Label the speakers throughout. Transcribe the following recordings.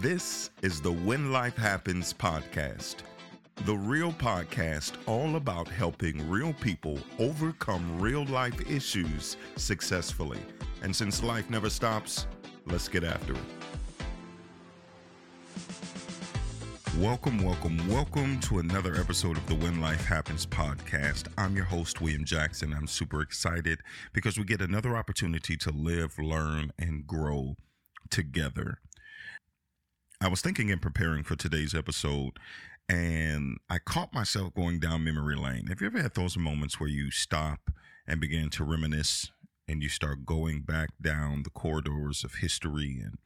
Speaker 1: This is the When Life Happens podcast, the real podcast all about helping real people overcome real life issues successfully. And since life never stops, let's get after it. Welcome, welcome, welcome to another episode of the When Life Happens podcast. I'm your host, William Jackson. I'm super excited because we get another opportunity to live, learn, and grow together. I was thinking and preparing for today's episode, and I caught myself going down memory lane. Have you ever had those moments where you stop and begin to reminisce and you start going back down the corridors of history and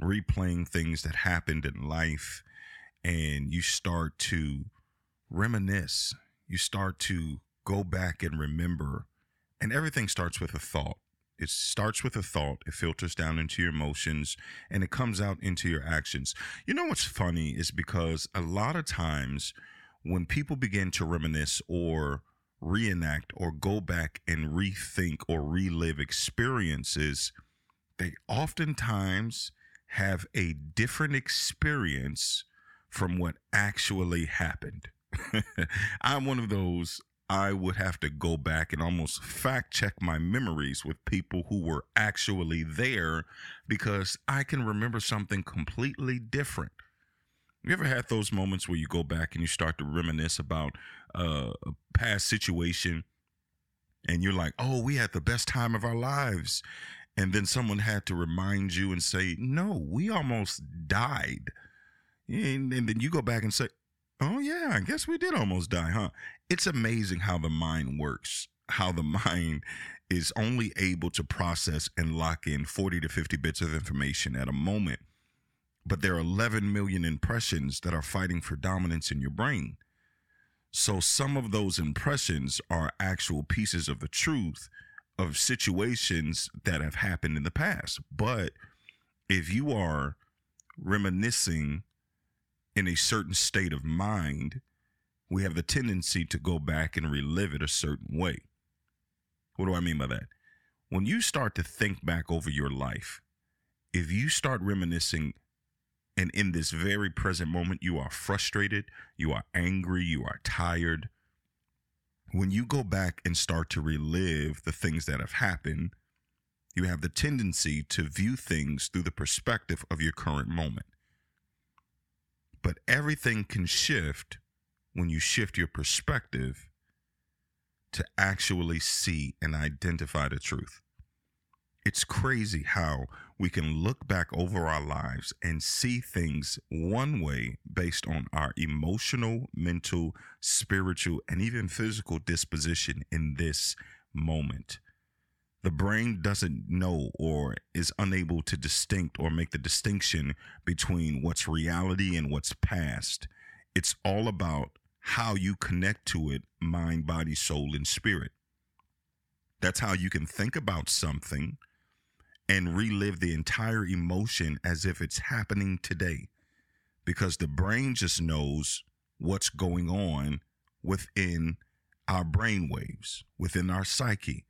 Speaker 1: replaying things that happened in life? and you start to reminisce. You start to go back and remember, and everything starts with a thought. It starts with a thought, it filters down into your emotions, and it comes out into your actions. You know what's funny is because a lot of times when people begin to reminisce or reenact or go back and rethink or relive experiences, they oftentimes have a different experience from what actually happened. I'm one of those I would have to go back and almost fact check my memories with people who were actually there because I can remember something completely different. You ever had those moments where you go back and you start to reminisce about uh, a past situation and you're like, oh, we had the best time of our lives. And then someone had to remind you and say, no, we almost died. And, and then you go back and say, oh, yeah, I guess we did almost die, huh? It's amazing how the mind works, how the mind is only able to process and lock in 40 to 50 bits of information at a moment. But there are 11 million impressions that are fighting for dominance in your brain. So some of those impressions are actual pieces of the truth of situations that have happened in the past. But if you are reminiscing in a certain state of mind, we have the tendency to go back and relive it a certain way. What do I mean by that? When you start to think back over your life, if you start reminiscing and in this very present moment you are frustrated, you are angry, you are tired, when you go back and start to relive the things that have happened, you have the tendency to view things through the perspective of your current moment. But everything can shift when you shift your perspective to actually see and identify the truth. It's crazy how we can look back over our lives and see things one way based on our emotional, mental, spiritual, and even physical disposition in this moment the brain doesn't know or is unable to distinct or make the distinction between what's reality and what's past. It's all about how you connect to it mind, body, soul, and spirit. That's how you can think about something and relive the entire emotion as if it's happening today because the brain just knows what's going on within our brain waves, within our psyche.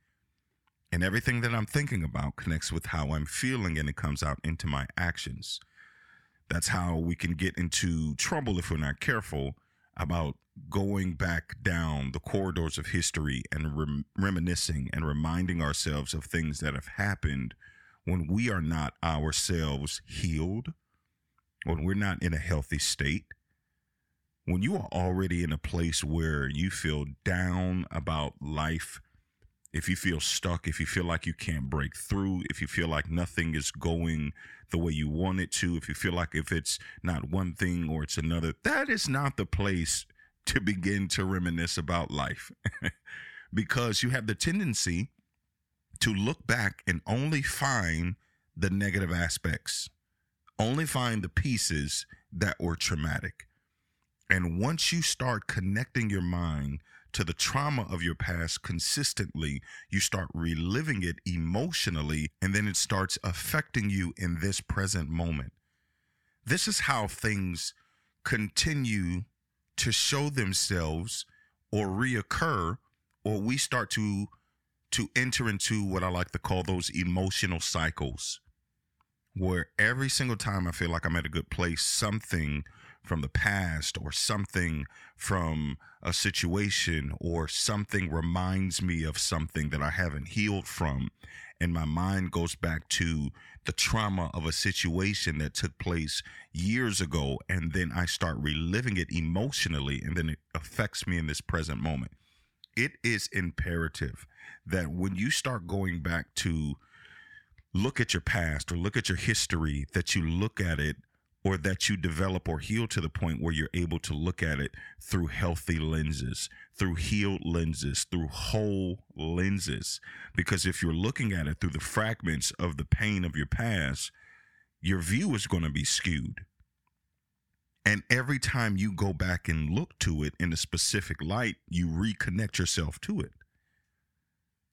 Speaker 1: And everything that I'm thinking about connects with how I'm feeling and it comes out into my actions. That's how we can get into trouble if we're not careful about going back down the corridors of history and rem- reminiscing and reminding ourselves of things that have happened when we are not ourselves healed, when we're not in a healthy state, when you are already in a place where you feel down about life if you feel stuck, if you feel like you can't break through, if you feel like nothing is going the way you want it to, if you feel like if it's not one thing or it's another, that is not the place to begin to reminisce about life because you have the tendency to look back and only find the negative aspects, only find the pieces that were traumatic. And once you start connecting your mind to the trauma of your past consistently, you start reliving it emotionally, and then it starts affecting you in this present moment. This is how things continue to show themselves or reoccur, or we start to to enter into what I like to call those emotional cycles. Where every single time I feel like I'm at a good place, something from the past or something from a situation or something reminds me of something that I haven't healed from. And my mind goes back to the trauma of a situation that took place years ago. And then I start reliving it emotionally. And then it affects me in this present moment. It is imperative that when you start going back to look at your past or look at your history, that you look at it or that you develop or heal to the point where you're able to look at it through healthy lenses, through healed lenses, through whole lenses. Because if you're looking at it through the fragments of the pain of your past, your view is going to be skewed. And every time you go back and look to it in a specific light, you reconnect yourself to it.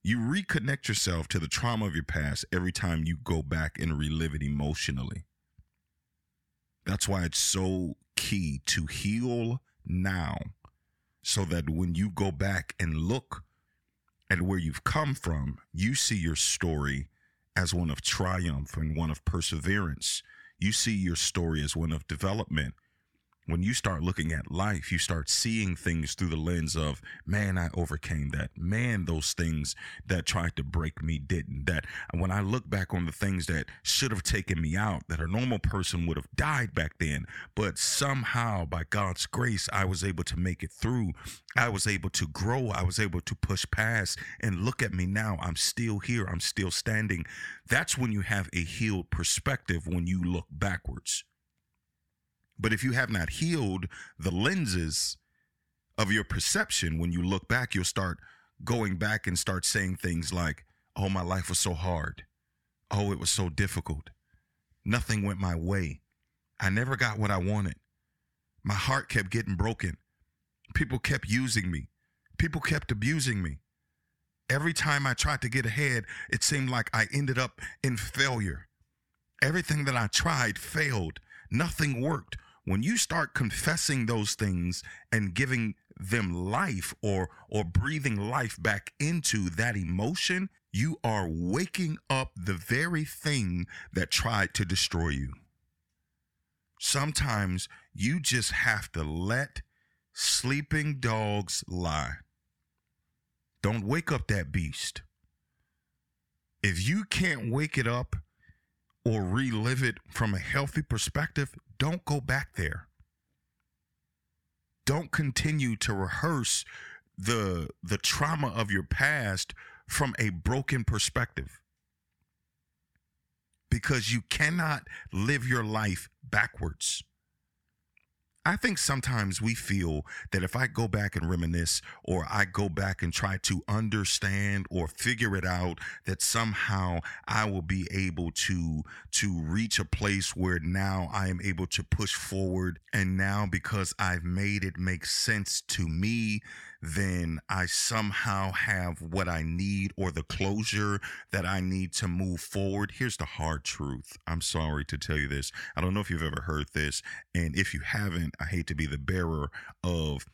Speaker 1: You reconnect yourself to the trauma of your past every time you go back and relive it emotionally. That's why it's so key to heal now so that when you go back and look at where you've come from, you see your story as one of triumph and one of perseverance. You see your story as one of development when you start looking at life, you start seeing things through the lens of, man, I overcame that. Man, those things that tried to break me didn't. That when I look back on the things that should have taken me out, that a normal person would have died back then, but somehow by God's grace, I was able to make it through. I was able to grow. I was able to push past and look at me now. I'm still here. I'm still standing. That's when you have a healed perspective when you look backwards. But if you have not healed the lenses of your perception, when you look back, you'll start going back and start saying things like, Oh, my life was so hard. Oh, it was so difficult. Nothing went my way. I never got what I wanted. My heart kept getting broken. People kept using me. People kept abusing me. Every time I tried to get ahead, it seemed like I ended up in failure. Everything that I tried failed. Nothing worked when you start confessing those things and giving them life or or breathing life back into that emotion you are waking up the very thing that tried to destroy you. Sometimes you just have to let sleeping dogs lie. Don't wake up that beast. If you can't wake it up or relive it from a healthy perspective, don't go back there. Don't continue to rehearse the the trauma of your past from a broken perspective. Because you cannot live your life backwards. I think sometimes we feel that if I go back and reminisce or I go back and try to understand or figure it out that somehow I will be able to to reach a place where now I am able to push forward. And now because I've made it make sense to me then I somehow have what I need or the closure that I need to move forward. Here's the hard truth. I'm sorry to tell you this. I don't know if you've ever heard this. And if you haven't, I hate to be the bearer of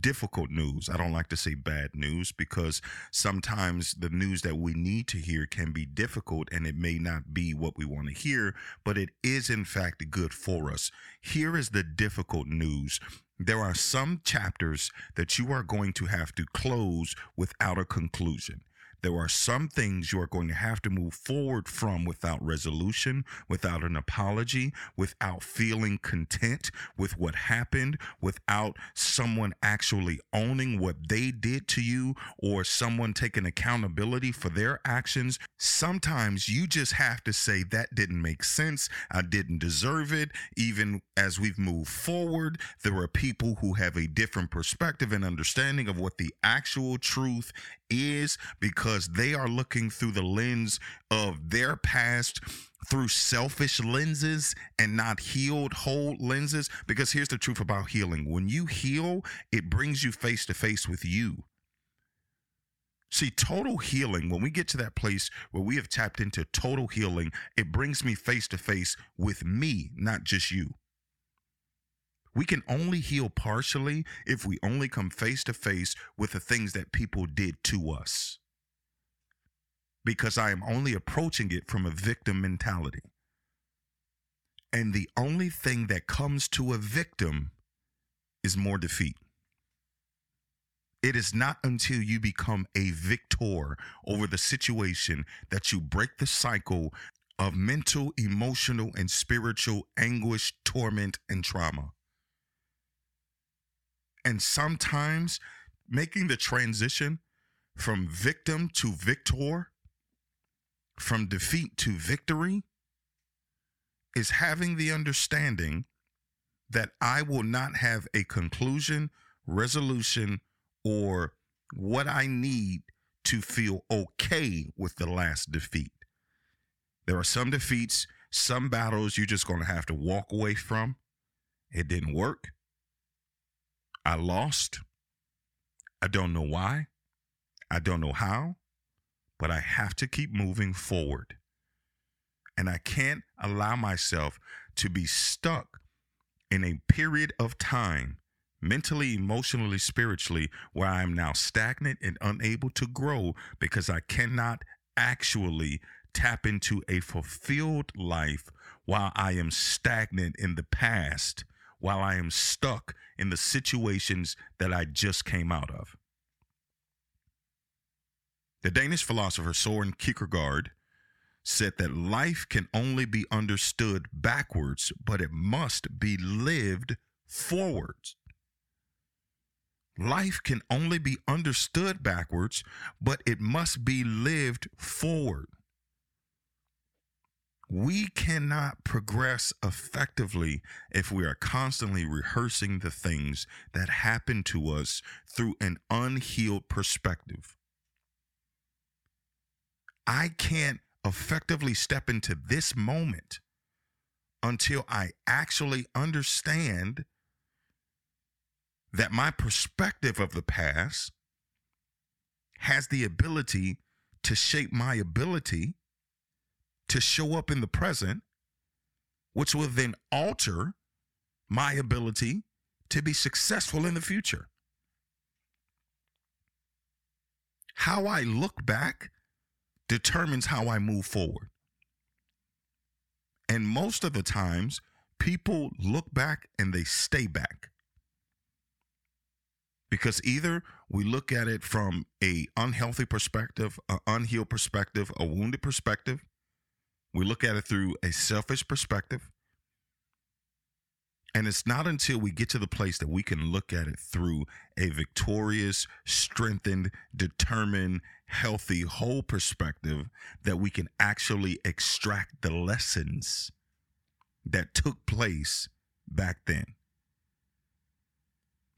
Speaker 1: difficult news. I don't like to say bad news because sometimes the news that we need to hear can be difficult and it may not be what we want to hear, but it is in fact good for us. Here is the difficult news there are some chapters that you are going to have to close without a conclusion. There are some things you are going to have to move forward from without resolution, without an apology, without feeling content with what happened, without someone actually owning what they did to you or someone taking accountability for their actions. Sometimes you just have to say, that didn't make sense. I didn't deserve it. Even as we've moved forward, there are people who have a different perspective and understanding of what the actual truth is because they are looking through the lens of their past through selfish lenses and not healed whole lenses. Because here's the truth about healing. When you heal it brings you face to face with you. See, total healing, when we get to that place where we have tapped into total healing, it brings me face to face with me, not just you. We can only heal partially if we only come face to face with the things that people did to us. Because I am only approaching it from a victim mentality. And the only thing that comes to a victim is more defeat. It is not until you become a victor over the situation that you break the cycle of mental, emotional, and spiritual anguish, torment, and trauma. And sometimes making the transition from victim to victor, from defeat to victory, is having the understanding that I will not have a conclusion, resolution, or what I need to feel okay with the last defeat. There are some defeats, some battles you're just going to have to walk away from. It didn't work. I lost. I don't know why. I don't know how, but I have to keep moving forward. And I can't allow myself to be stuck in a period of time, mentally, emotionally, spiritually, where I am now stagnant and unable to grow because I cannot actually tap into a fulfilled life while I am stagnant in the past, while I am stuck in the situations that I just came out of. The Danish philosopher Soren Kierkegaard said that life can only be understood backwards, but it must be lived forwards. Life can only be understood backwards, but it must be lived forward. We cannot progress effectively if we are constantly rehearsing the things that happen to us through an unhealed perspective. I can't effectively step into this moment until I actually understand that my perspective of the past has the ability to shape my ability to show up in the present, which will then alter my ability to be successful in the future. How I look back determines how I move forward. And most of the times, people look back and they stay back. Because either we look at it from a unhealthy perspective, an unhealed perspective, a wounded perspective, we look at it through a selfish perspective. And it's not until we get to the place that we can look at it through a victorious, strengthened, determined, healthy, whole perspective that we can actually extract the lessons that took place back then.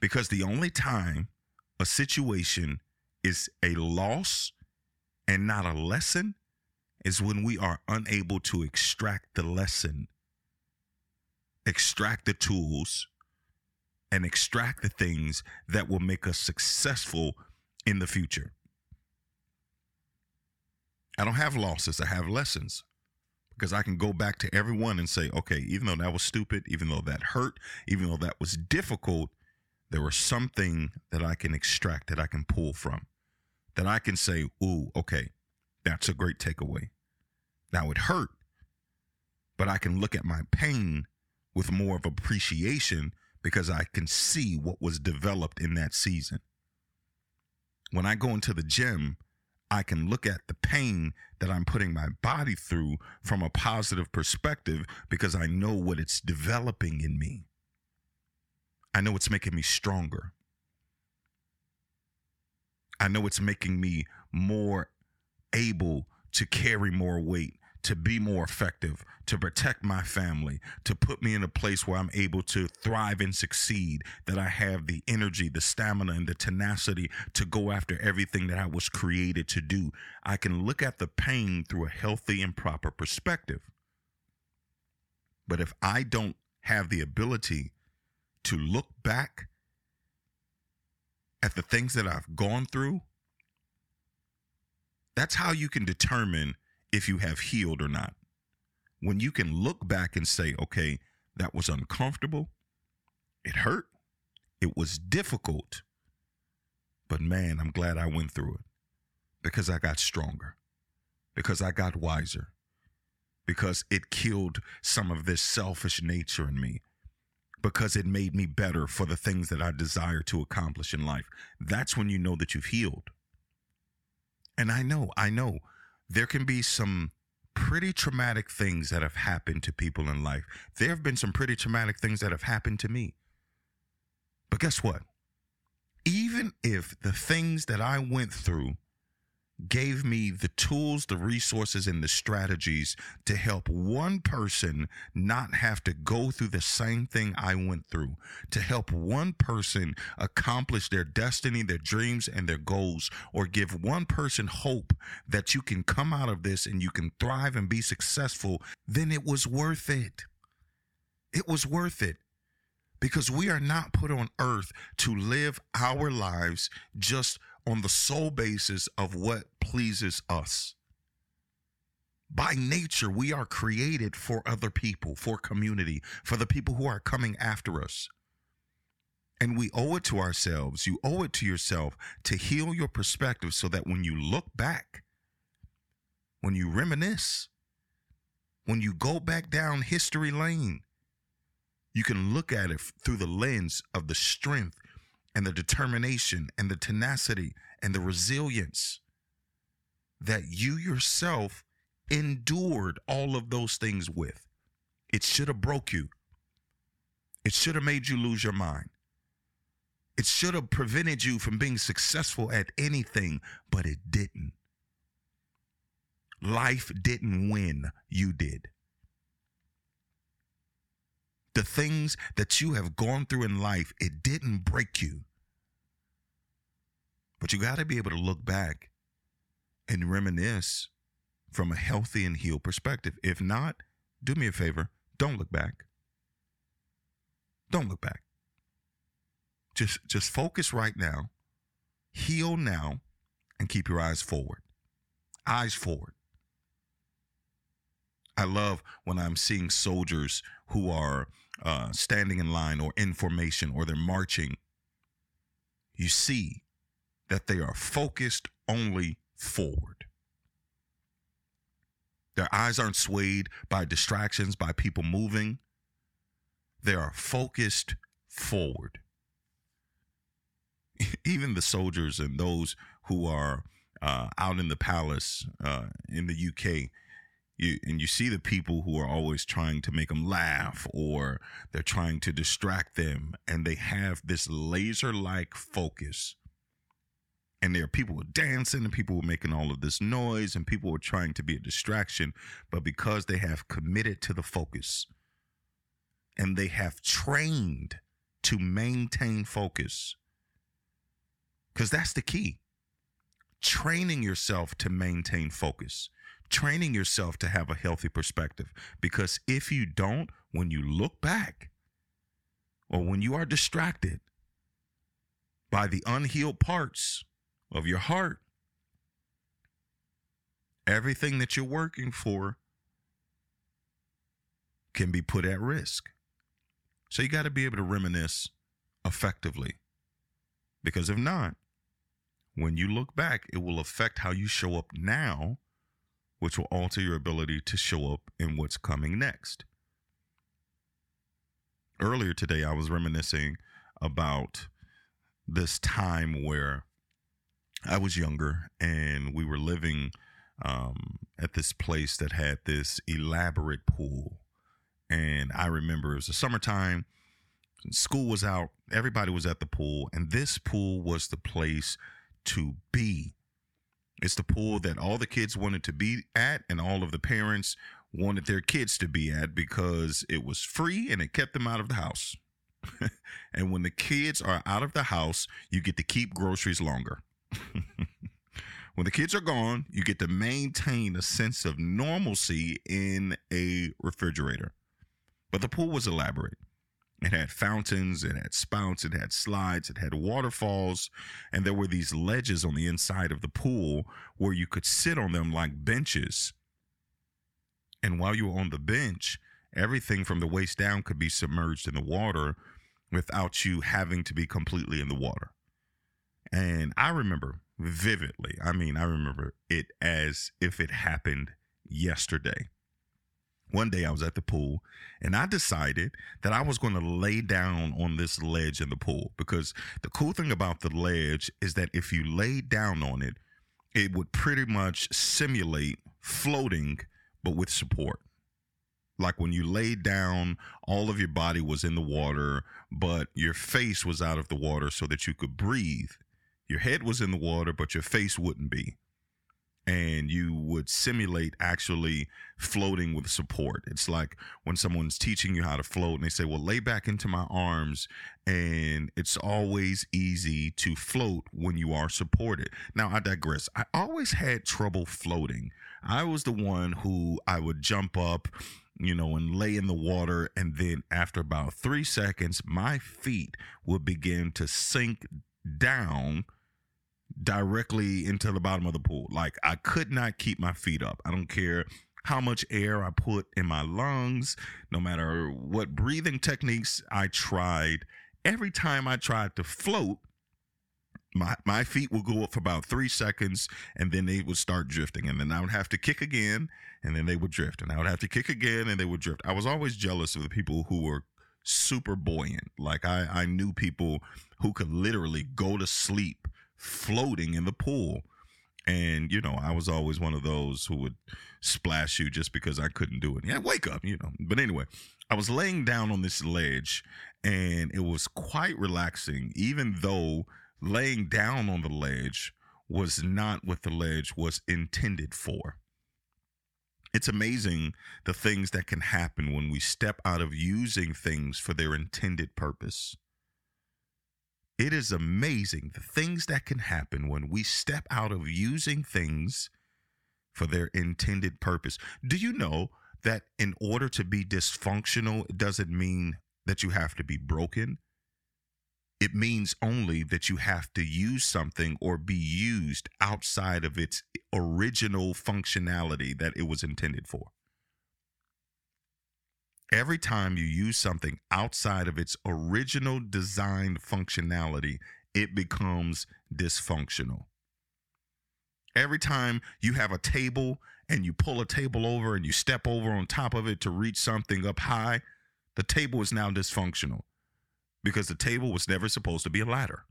Speaker 1: Because the only time a situation is a loss and not a lesson is when we are unable to extract the lesson, extract the tools, and extract the things that will make us successful in the future. I don't have losses, I have lessons because I can go back to everyone and say, okay, even though that was stupid, even though that hurt, even though that was difficult, there was something that I can extract, that I can pull from, that I can say, ooh, okay, that's a great takeaway. Now it hurt, but I can look at my pain with more of appreciation because I can see what was developed in that season. When I go into the gym, I can look at the pain that I'm putting my body through from a positive perspective because I know what it's developing in me. I know it's making me stronger. I know it's making me more able to carry more weight, to be more effective, to protect my family, to put me in a place where I'm able to thrive and succeed, that I have the energy, the stamina, and the tenacity to go after everything that I was created to do. I can look at the pain through a healthy and proper perspective. But if I don't have the ability to look back at the things that I've gone through, that's how you can determine if you have healed or not. When you can look back and say, okay, that was uncomfortable, it hurt, it was difficult, but man, I'm glad I went through it because I got stronger, because I got wiser, because it killed some of this selfish nature in me because it made me better for the things that I desire to accomplish in life. That's when you know that you've healed. And I know, I know there can be some pretty traumatic things that have happened to people in life. There have been some pretty traumatic things that have happened to me. But guess what? Even if the things that I went through gave me the tools, the resources, and the strategies to help one person not have to go through the same thing I went through, to help one person accomplish their destiny, their dreams, and their goals, or give one person hope that you can come out of this and you can thrive and be successful, then it was worth it. It was worth it because we are not put on earth to live our lives just on the sole basis of what pleases us. By nature, we are created for other people, for community, for the people who are coming after us. And we owe it to ourselves, you owe it to yourself to heal your perspective so that when you look back, when you reminisce, when you go back down history lane, you can look at it through the lens of the strength and the determination and the tenacity and the resilience that you yourself endured all of those things with. It should have broke you. It should have made you lose your mind. It should have prevented you from being successful at anything, but it didn't. Life didn't win, you did. The things that you have gone through in life, it didn't break you. But you got to be able to look back and reminisce from a healthy and healed perspective. If not, do me a favor, don't look back. Don't look back. Just just focus right now. Heal now and keep your eyes forward. Eyes forward. I love when I'm seeing soldiers who are uh, standing in line or in formation or they're marching. You see that they are focused only forward. Their eyes aren't swayed by distractions, by people moving. They are focused forward. Even the soldiers and those who are uh, out in the palace uh, in the UK, you, and you see the people who are always trying to make them laugh or they're trying to distract them, and they have this laser like focus and there are people dancing and people were making all of this noise and people were trying to be a distraction but because they have committed to the focus and they have trained to maintain focus because that's the key. Training yourself to maintain focus training yourself to have a healthy perspective because if you don't when you look back or when you are distracted by the unhealed parts of your heart. Everything that you're working for can be put at risk. So you got to be able to reminisce effectively. Because if not, when you look back, it will affect how you show up now, which will alter your ability to show up in what's coming next. Earlier today, I was reminiscing about this time where I was younger and we were living um, at this place that had this elaborate pool. And I remember it was the summertime, school was out, everybody was at the pool, and this pool was the place to be. It's the pool that all the kids wanted to be at, and all of the parents wanted their kids to be at because it was free and it kept them out of the house. and when the kids are out of the house, you get to keep groceries longer. when the kids are gone, you get to maintain a sense of normalcy in a refrigerator. But the pool was elaborate. It had fountains, it had spouts, it had slides, it had waterfalls, and there were these ledges on the inside of the pool where you could sit on them like benches. And while you were on the bench, everything from the waist down could be submerged in the water without you having to be completely in the water. And I remember vividly, I mean, I remember it as if it happened yesterday. One day I was at the pool and I decided that I was going to lay down on this ledge in the pool because the cool thing about the ledge is that if you lay down on it, it would pretty much simulate floating but with support. Like when you laid down, all of your body was in the water, but your face was out of the water so that you could breathe. Your head was in the water, but your face wouldn't be and you would simulate actually floating with support. It's like when someone's teaching you how to float and they say, Well, lay back into my arms. And it's always easy to float when you are supported. Now, I digress. I always had trouble floating. I was the one who I would jump up, you know, and lay in the water. And then after about three seconds, my feet would begin to sink down directly into the bottom of the pool. Like I could not keep my feet up. I don't care how much air I put in my lungs, no matter what breathing techniques I tried. Every time I tried to float, my my feet would go up for about three seconds and then they would start drifting and then i would have to kick again and then they would drift and i would have to kick again and they would drift i was always jealous of the people who were super buoyant like i i knew people who could literally go to sleep floating in the pool. And, you know, I was always one of those who would splash you just because I couldn't do it. Yeah, wake up, you know. But anyway, I was laying down on this ledge and it was quite relaxing, even though laying down on the ledge was not what the ledge was intended for. It's amazing the things that can happen when we step out of using things for their intended purpose. It is amazing the things that can happen when we step out of using things for their intended purpose. Do you know that in order to be dysfunctional, it doesn't mean that you have to be broken? It means only that you have to use something or be used outside of its original functionality that it was intended for. Every time you use something outside of its original designed functionality, it becomes dysfunctional. Every time you have a table and you pull a table over and you step over on top of it to reach something up high, the table is now dysfunctional because the table was never supposed to be a ladder.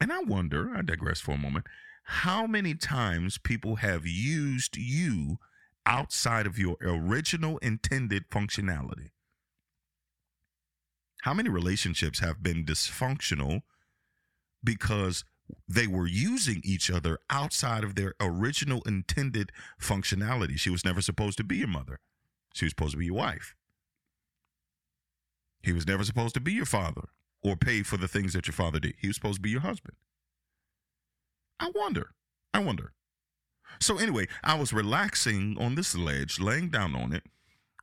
Speaker 1: And I wonder, I digress for a moment, how many times people have used you outside of your original intended functionality. How many relationships have been dysfunctional because they were using each other outside of their original intended functionality? She was never supposed to be your mother, she was supposed to be your wife. He was never supposed to be your father or pay for the things that your father did. He was supposed to be your husband. I wonder, I wonder, so anyway, I was relaxing on this ledge, laying down on it,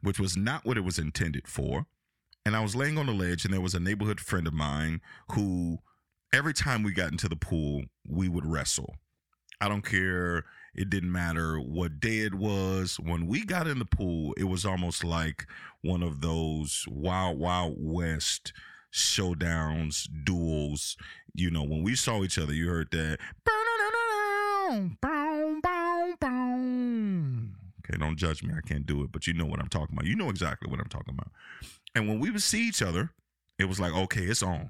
Speaker 1: which was not what it was intended for. And I was laying on the ledge, and there was a neighborhood friend of mine who, every time we got into the pool, we would wrestle. I don't care. It didn't matter what day it was. When we got in the pool, it was almost like one of those wild, wild west showdowns, duels. You know, when we saw each other, you heard that. Okay, don't judge me. I can't do it, but you know what I'm talking about. You know exactly what I'm talking about. And when we would see each other, it was like, okay, it's on.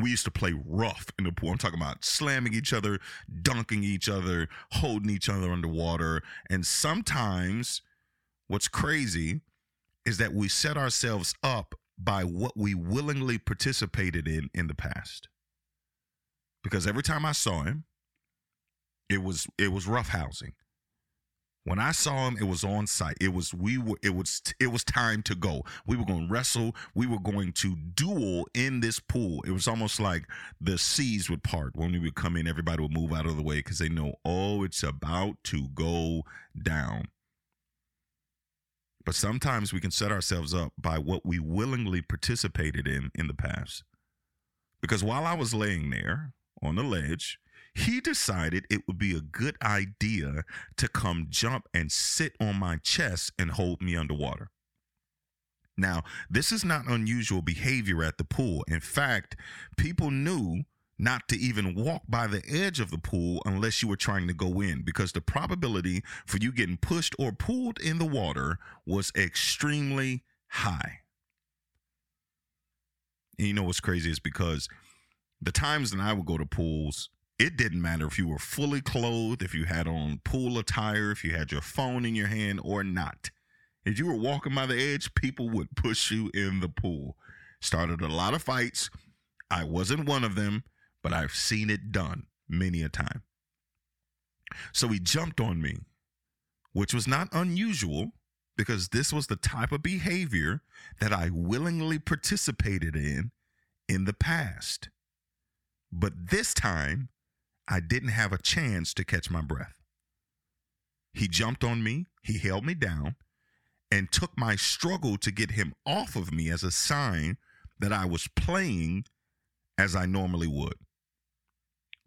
Speaker 1: We used to play rough in the pool. I'm talking about slamming each other, dunking each other, holding each other underwater. And sometimes what's crazy is that we set ourselves up by what we willingly participated in in the past. Because every time I saw him, it was it was rough housing. When I saw him, it was on sight. It was we were it was it was time to go. We were going to wrestle. We were going to duel in this pool. It was almost like the seas would part when we would come in. Everybody would move out of the way because they know, oh, it's about to go down. But sometimes we can set ourselves up by what we willingly participated in in the past. Because while I was laying there on the ledge, he decided it would be a good idea to come jump and sit on my chest and hold me underwater. Now, this is not unusual behavior at the pool. In fact, people knew not to even walk by the edge of the pool unless you were trying to go in because the probability for you getting pushed or pulled in the water was extremely high. And you know what's crazy is because the times that I would go to pools, it didn't matter if you were fully clothed, if you had on pool attire, if you had your phone in your hand or not. If you were walking by the edge, people would push you in the pool. Started a lot of fights. I wasn't one of them but I've seen it done many a time. So he jumped on me, which was not unusual because this was the type of behavior that I willingly participated in in the past. But this time, I didn't have a chance to catch my breath. He jumped on me, he held me down, and took my struggle to get him off of me as a sign that I was playing as I normally would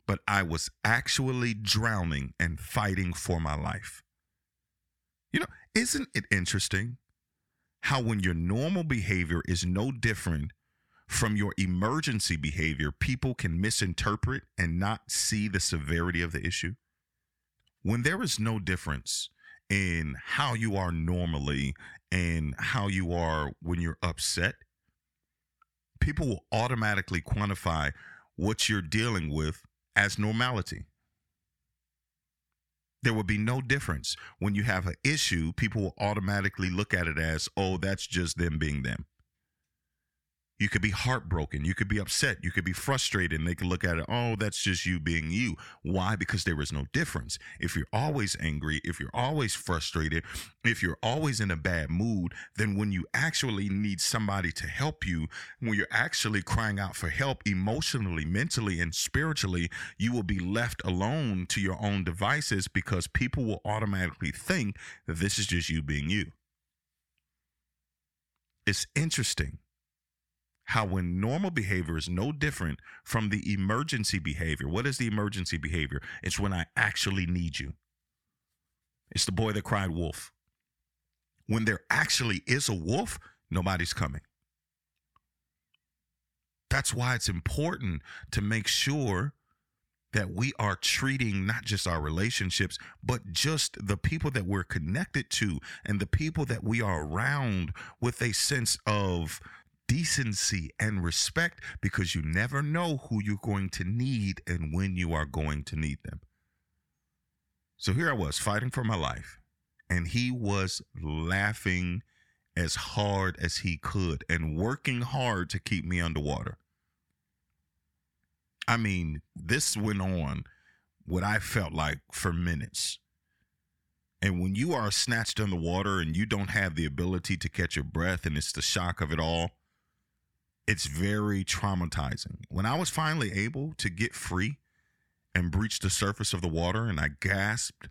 Speaker 1: but I was actually drowning and fighting for my life. You know, isn't it interesting how when your normal behavior is no different from your emergency behavior, people can misinterpret and not see the severity of the issue? When there is no difference in how you are normally and how you are when you're upset, people will automatically quantify what you're dealing with as normality. There will be no difference. When you have an issue, people will automatically look at it as, oh, that's just them being them. You could be heartbroken. You could be upset. You could be frustrated. And they could look at it, oh, that's just you being you. Why? Because there is no difference. If you're always angry, if you're always frustrated, if you're always in a bad mood, then when you actually need somebody to help you, when you're actually crying out for help emotionally, mentally, and spiritually, you will be left alone to your own devices because people will automatically think that this is just you being you. It's interesting how when normal behavior is no different from the emergency behavior. What is the emergency behavior? It's when I actually need you. It's the boy that cried wolf. When there actually is a wolf, nobody's coming. That's why it's important to make sure that we are treating not just our relationships, but just the people that we're connected to and the people that we are around with a sense of decency and respect because you never know who you're going to need and when you are going to need them. So here I was fighting for my life, and he was laughing as hard as he could and working hard to keep me underwater. I mean, this went on what I felt like for minutes. And when you are snatched underwater and you don't have the ability to catch your breath, and it's the shock of it all, it's very traumatizing. When I was finally able to get free and breach the surface of the water, and I gasped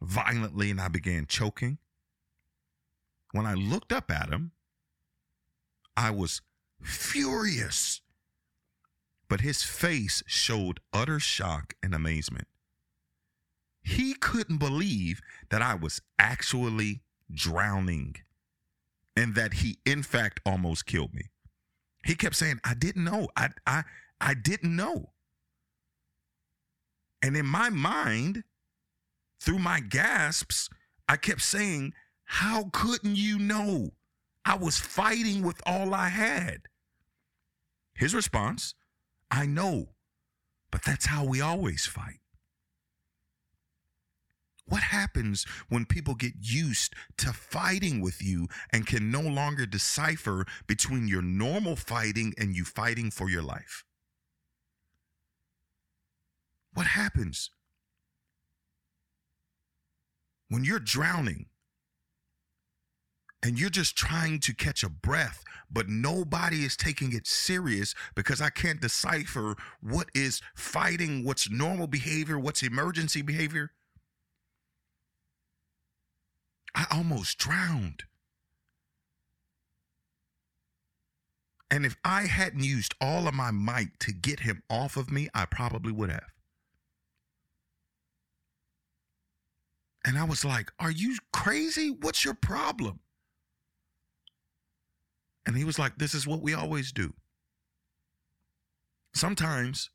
Speaker 1: violently and I began choking, when I looked up at him, I was furious. But his face showed utter shock and amazement. He couldn't believe that I was actually drowning and that he, in fact, almost killed me. He kept saying, I didn't know. I I I didn't know. And in my mind, through my gasps, I kept saying, How couldn't you know? I was fighting with all I had. His response, I know, but that's how we always fight. What happens when people get used to fighting with you and can no longer decipher between your normal fighting and you fighting for your life? What happens when you're drowning and you're just trying to catch a breath, but nobody is taking it serious because I can't decipher what is fighting, what's normal behavior, what's emergency behavior? I almost drowned. And if I hadn't used all of my might to get him off of me, I probably would have. And I was like, Are you crazy? What's your problem? And he was like, This is what we always do. Sometimes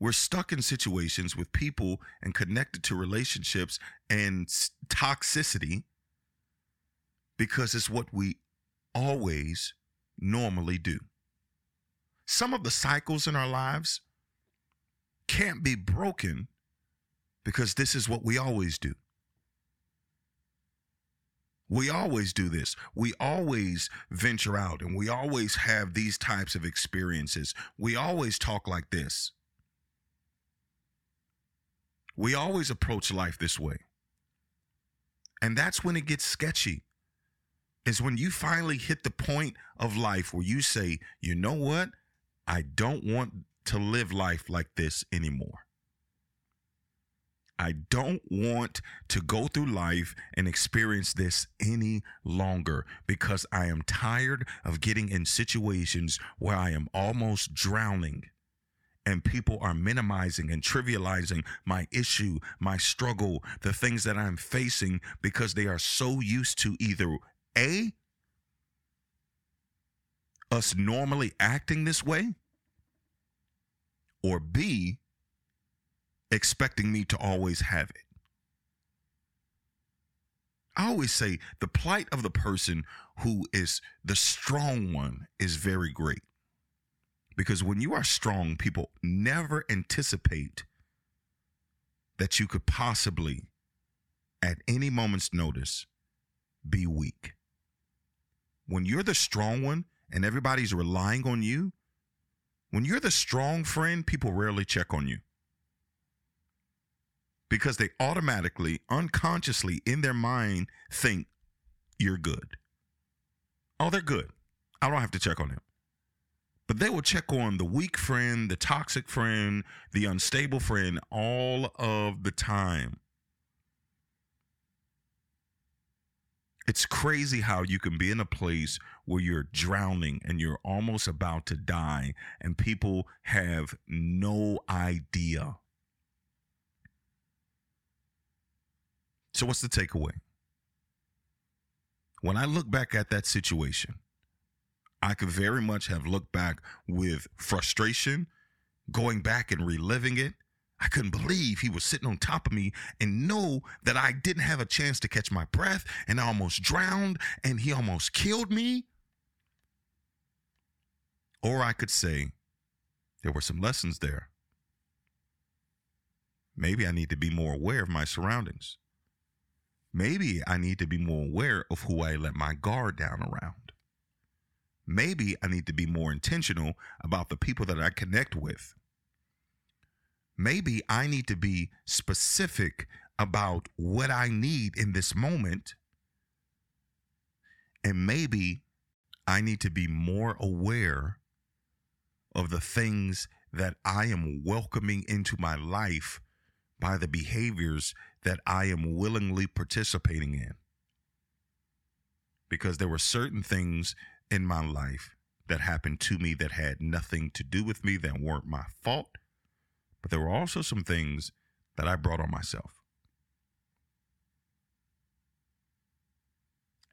Speaker 1: We're stuck in situations with people and connected to relationships and toxicity because it's what we always normally do. Some of the cycles in our lives can't be broken because this is what we always do. We always do this. We always venture out and we always have these types of experiences. We always talk like this. We always approach life this way. And that's when it gets sketchy. Is when you finally hit the point of life where you say, you know what? I don't want to live life like this anymore. I don't want to go through life and experience this any longer because I am tired of getting in situations where I am almost drowning and people are minimizing and trivializing my issue, my struggle, the things that I'm facing because they are so used to either A, us normally acting this way, or B, expecting me to always have it. I always say the plight of the person who is the strong one is very great. Because when you are strong, people never anticipate that you could possibly, at any moment's notice, be weak. When you're the strong one and everybody's relying on you, when you're the strong friend, people rarely check on you because they automatically, unconsciously in their mind think you're good. Oh, they're good. I don't have to check on them. But they will check on the weak friend, the toxic friend, the unstable friend all of the time. It's crazy how you can be in a place where you're drowning and you're almost about to die, and people have no idea So, what's the takeaway? When I look back at that situation, I could very much have looked back with frustration, going back and reliving it. I couldn't believe he was sitting on top of me and know that I didn't have a chance to catch my breath and I almost drowned and he almost killed me. Or I could say, there were some lessons there. Maybe I need to be more aware of my surroundings maybe I need to be more aware of who I let my guard down around. Maybe I need to be more intentional about the people that I connect with. Maybe I need to be specific about what I need in this moment. And maybe I need to be more aware of the things that I am welcoming into my life by the behaviors that I am willingly participating in. Because there were certain things in my life that happened to me that had nothing to do with me, that weren't my fault. But there were also some things that I brought on myself.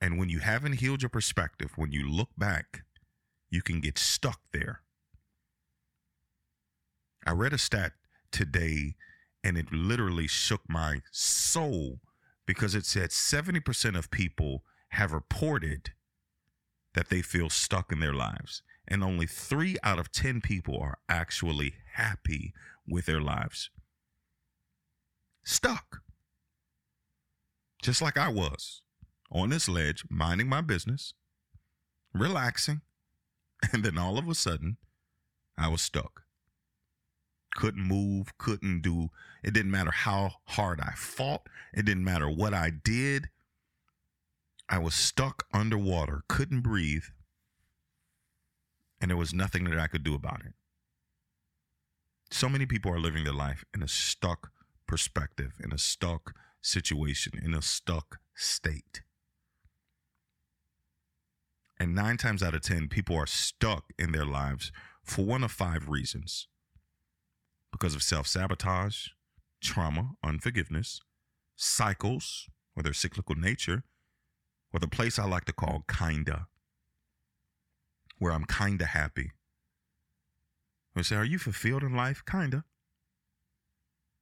Speaker 1: And when you haven't healed your perspective, when you look back, you can get stuck there. I read a stat today and it literally shook my soul because it said 70% of people have reported that they feel stuck in their lives and only 3 out of 10 people are actually happy with their lives stuck just like I was on this ledge minding my business relaxing and then all of a sudden I was stuck couldn't move, couldn't do. It didn't matter how hard I fought. It didn't matter what I did. I was stuck underwater, couldn't breathe, and there was nothing that I could do about it. So many people are living their life in a stuck perspective, in a stuck situation, in a stuck state. And nine times out of 10, people are stuck in their lives for one of five reasons because of self sabotage, trauma, unforgiveness, cycles, or their cyclical nature, or the place I like to call kinda, where I'm kinda happy. I say, Are you fulfilled in life? Kinda.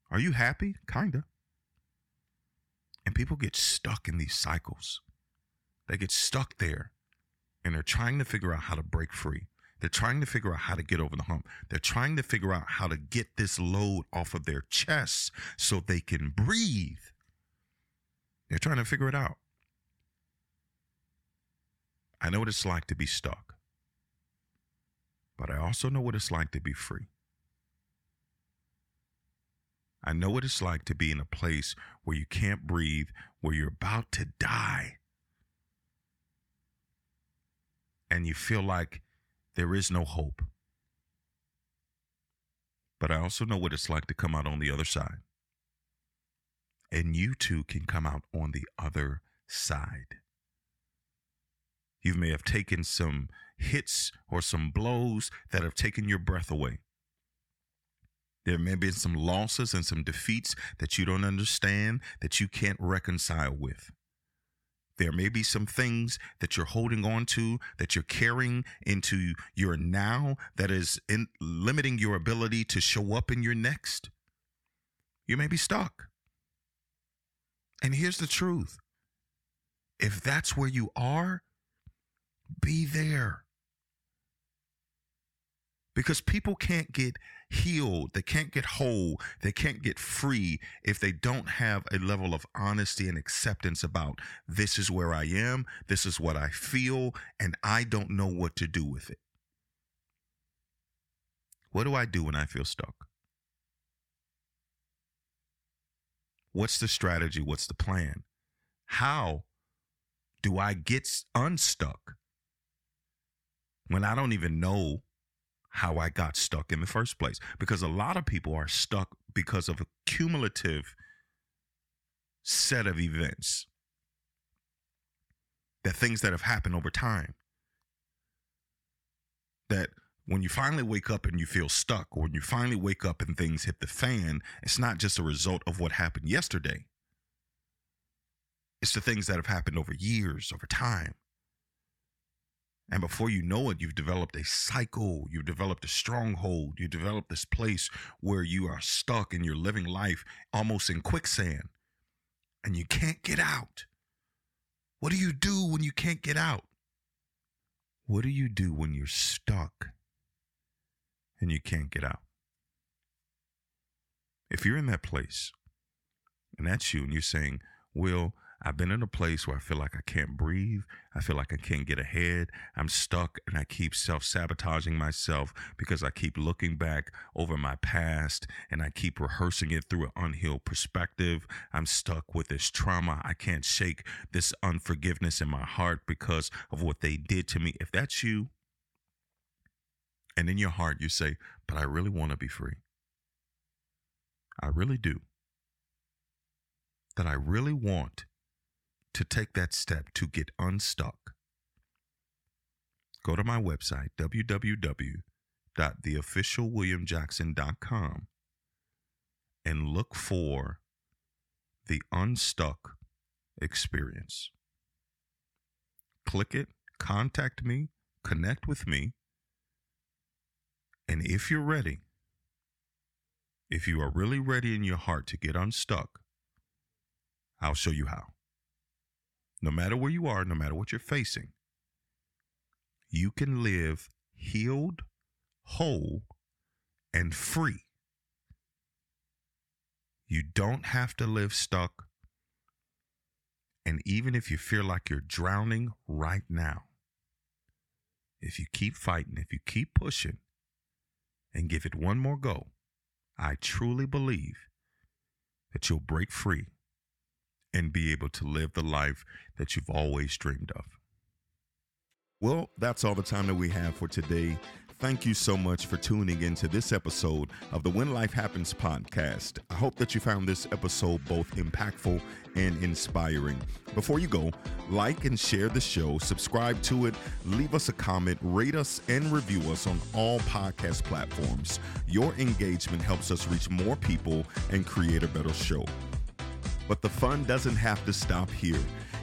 Speaker 1: Are you happy? Kinda. And people get stuck in these cycles. They get stuck there and they're trying to figure out how to break free. They're trying to figure out how to get over the hump. They're trying to figure out how to get this load off of their chests so they can breathe. They're trying to figure it out. I know what it's like to be stuck, but I also know what it's like to be free. I know what it's like to be in a place where you can't breathe, where you're about to die, and you feel like there is no hope. But I also know what it's like to come out on the other side. And you too can come out on the other side. You may have taken some hits or some blows that have taken your breath away. There may have been some losses and some defeats that you don't understand, that you can't reconcile with. There may be some things that you're holding on to that you're carrying into your now that is in, limiting your ability to show up in your next. You may be stuck. And here's the truth if that's where you are, be there because people can't get healed, they can't get whole, they can't get free if they don't have a level of honesty and acceptance about this is where I am, this is what I feel, and I don't know what to do with it. What do I do when I feel stuck? What's the strategy? What's the plan? How do I get unstuck when I don't even know how I got stuck in the first place. Because a lot of people are stuck because of a cumulative set of events, that things that have happened over time. That when you finally wake up and you feel stuck, or when you finally wake up and things hit the fan, it's not just a result of what happened yesterday. It's the things that have happened over years, over time. And before you know it, you've developed a cycle, you've developed a stronghold, You've developed this place where you are stuck and you're living life almost in quicksand and you can't get out. What do you do when you can't get out? What do you do when you're stuck and you can't get out? If you're in that place and that's you and you're saying, Will, I've been in a place where I feel like I can't breathe. I feel like I can't get ahead. I'm stuck and I keep self sabotaging myself because I keep looking back over my past and I keep rehearsing it through an unhealed perspective. I'm stuck with this trauma. I can't shake this unforgiveness in my heart because of what they did to me. If that's you, and in your heart you say, But I really want to be free. I really do. That I really want to take that step to get unstuck, go to my website, www.theofficialwilliamjackson.com, and look for the Unstuck experience. Click it, contact me, connect with me, and if you're ready, if you are really ready in your heart to get unstuck, I'll show you how no matter where you are, no matter what you're facing, you can live healed, whole, and free. You don't have to live stuck. And even if you feel like you're drowning right now, if you keep fighting, if you keep pushing, and give it one more go, I truly believe that you'll break free and be able to live the life that you've always dreamed of. Well, that's all the time that we have for today. Thank you so much for tuning into this episode of the When Life Happens podcast. I hope that you found this episode both impactful and inspiring. Before you go, like and share the show, subscribe to it, leave us a comment, rate us, and review us on all podcast platforms. Your engagement helps us reach more people and create a better show. But the fun doesn't have to stop here.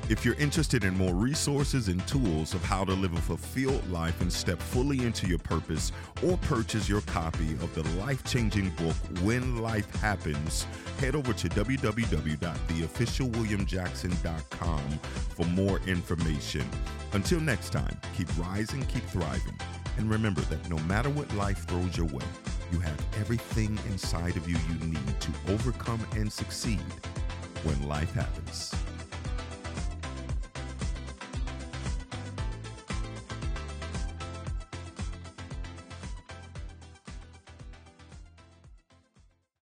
Speaker 1: If you're interested in more resources and tools of how to live a fulfilled life and step fully into your purpose, or purchase your copy of the life changing book, When Life Happens, head over to www.theofficialwilliamjackson.com for more information. Until next time, keep rising, keep thriving, and remember that no matter what life throws your way, you have everything inside of you you need to overcome and succeed when life happens.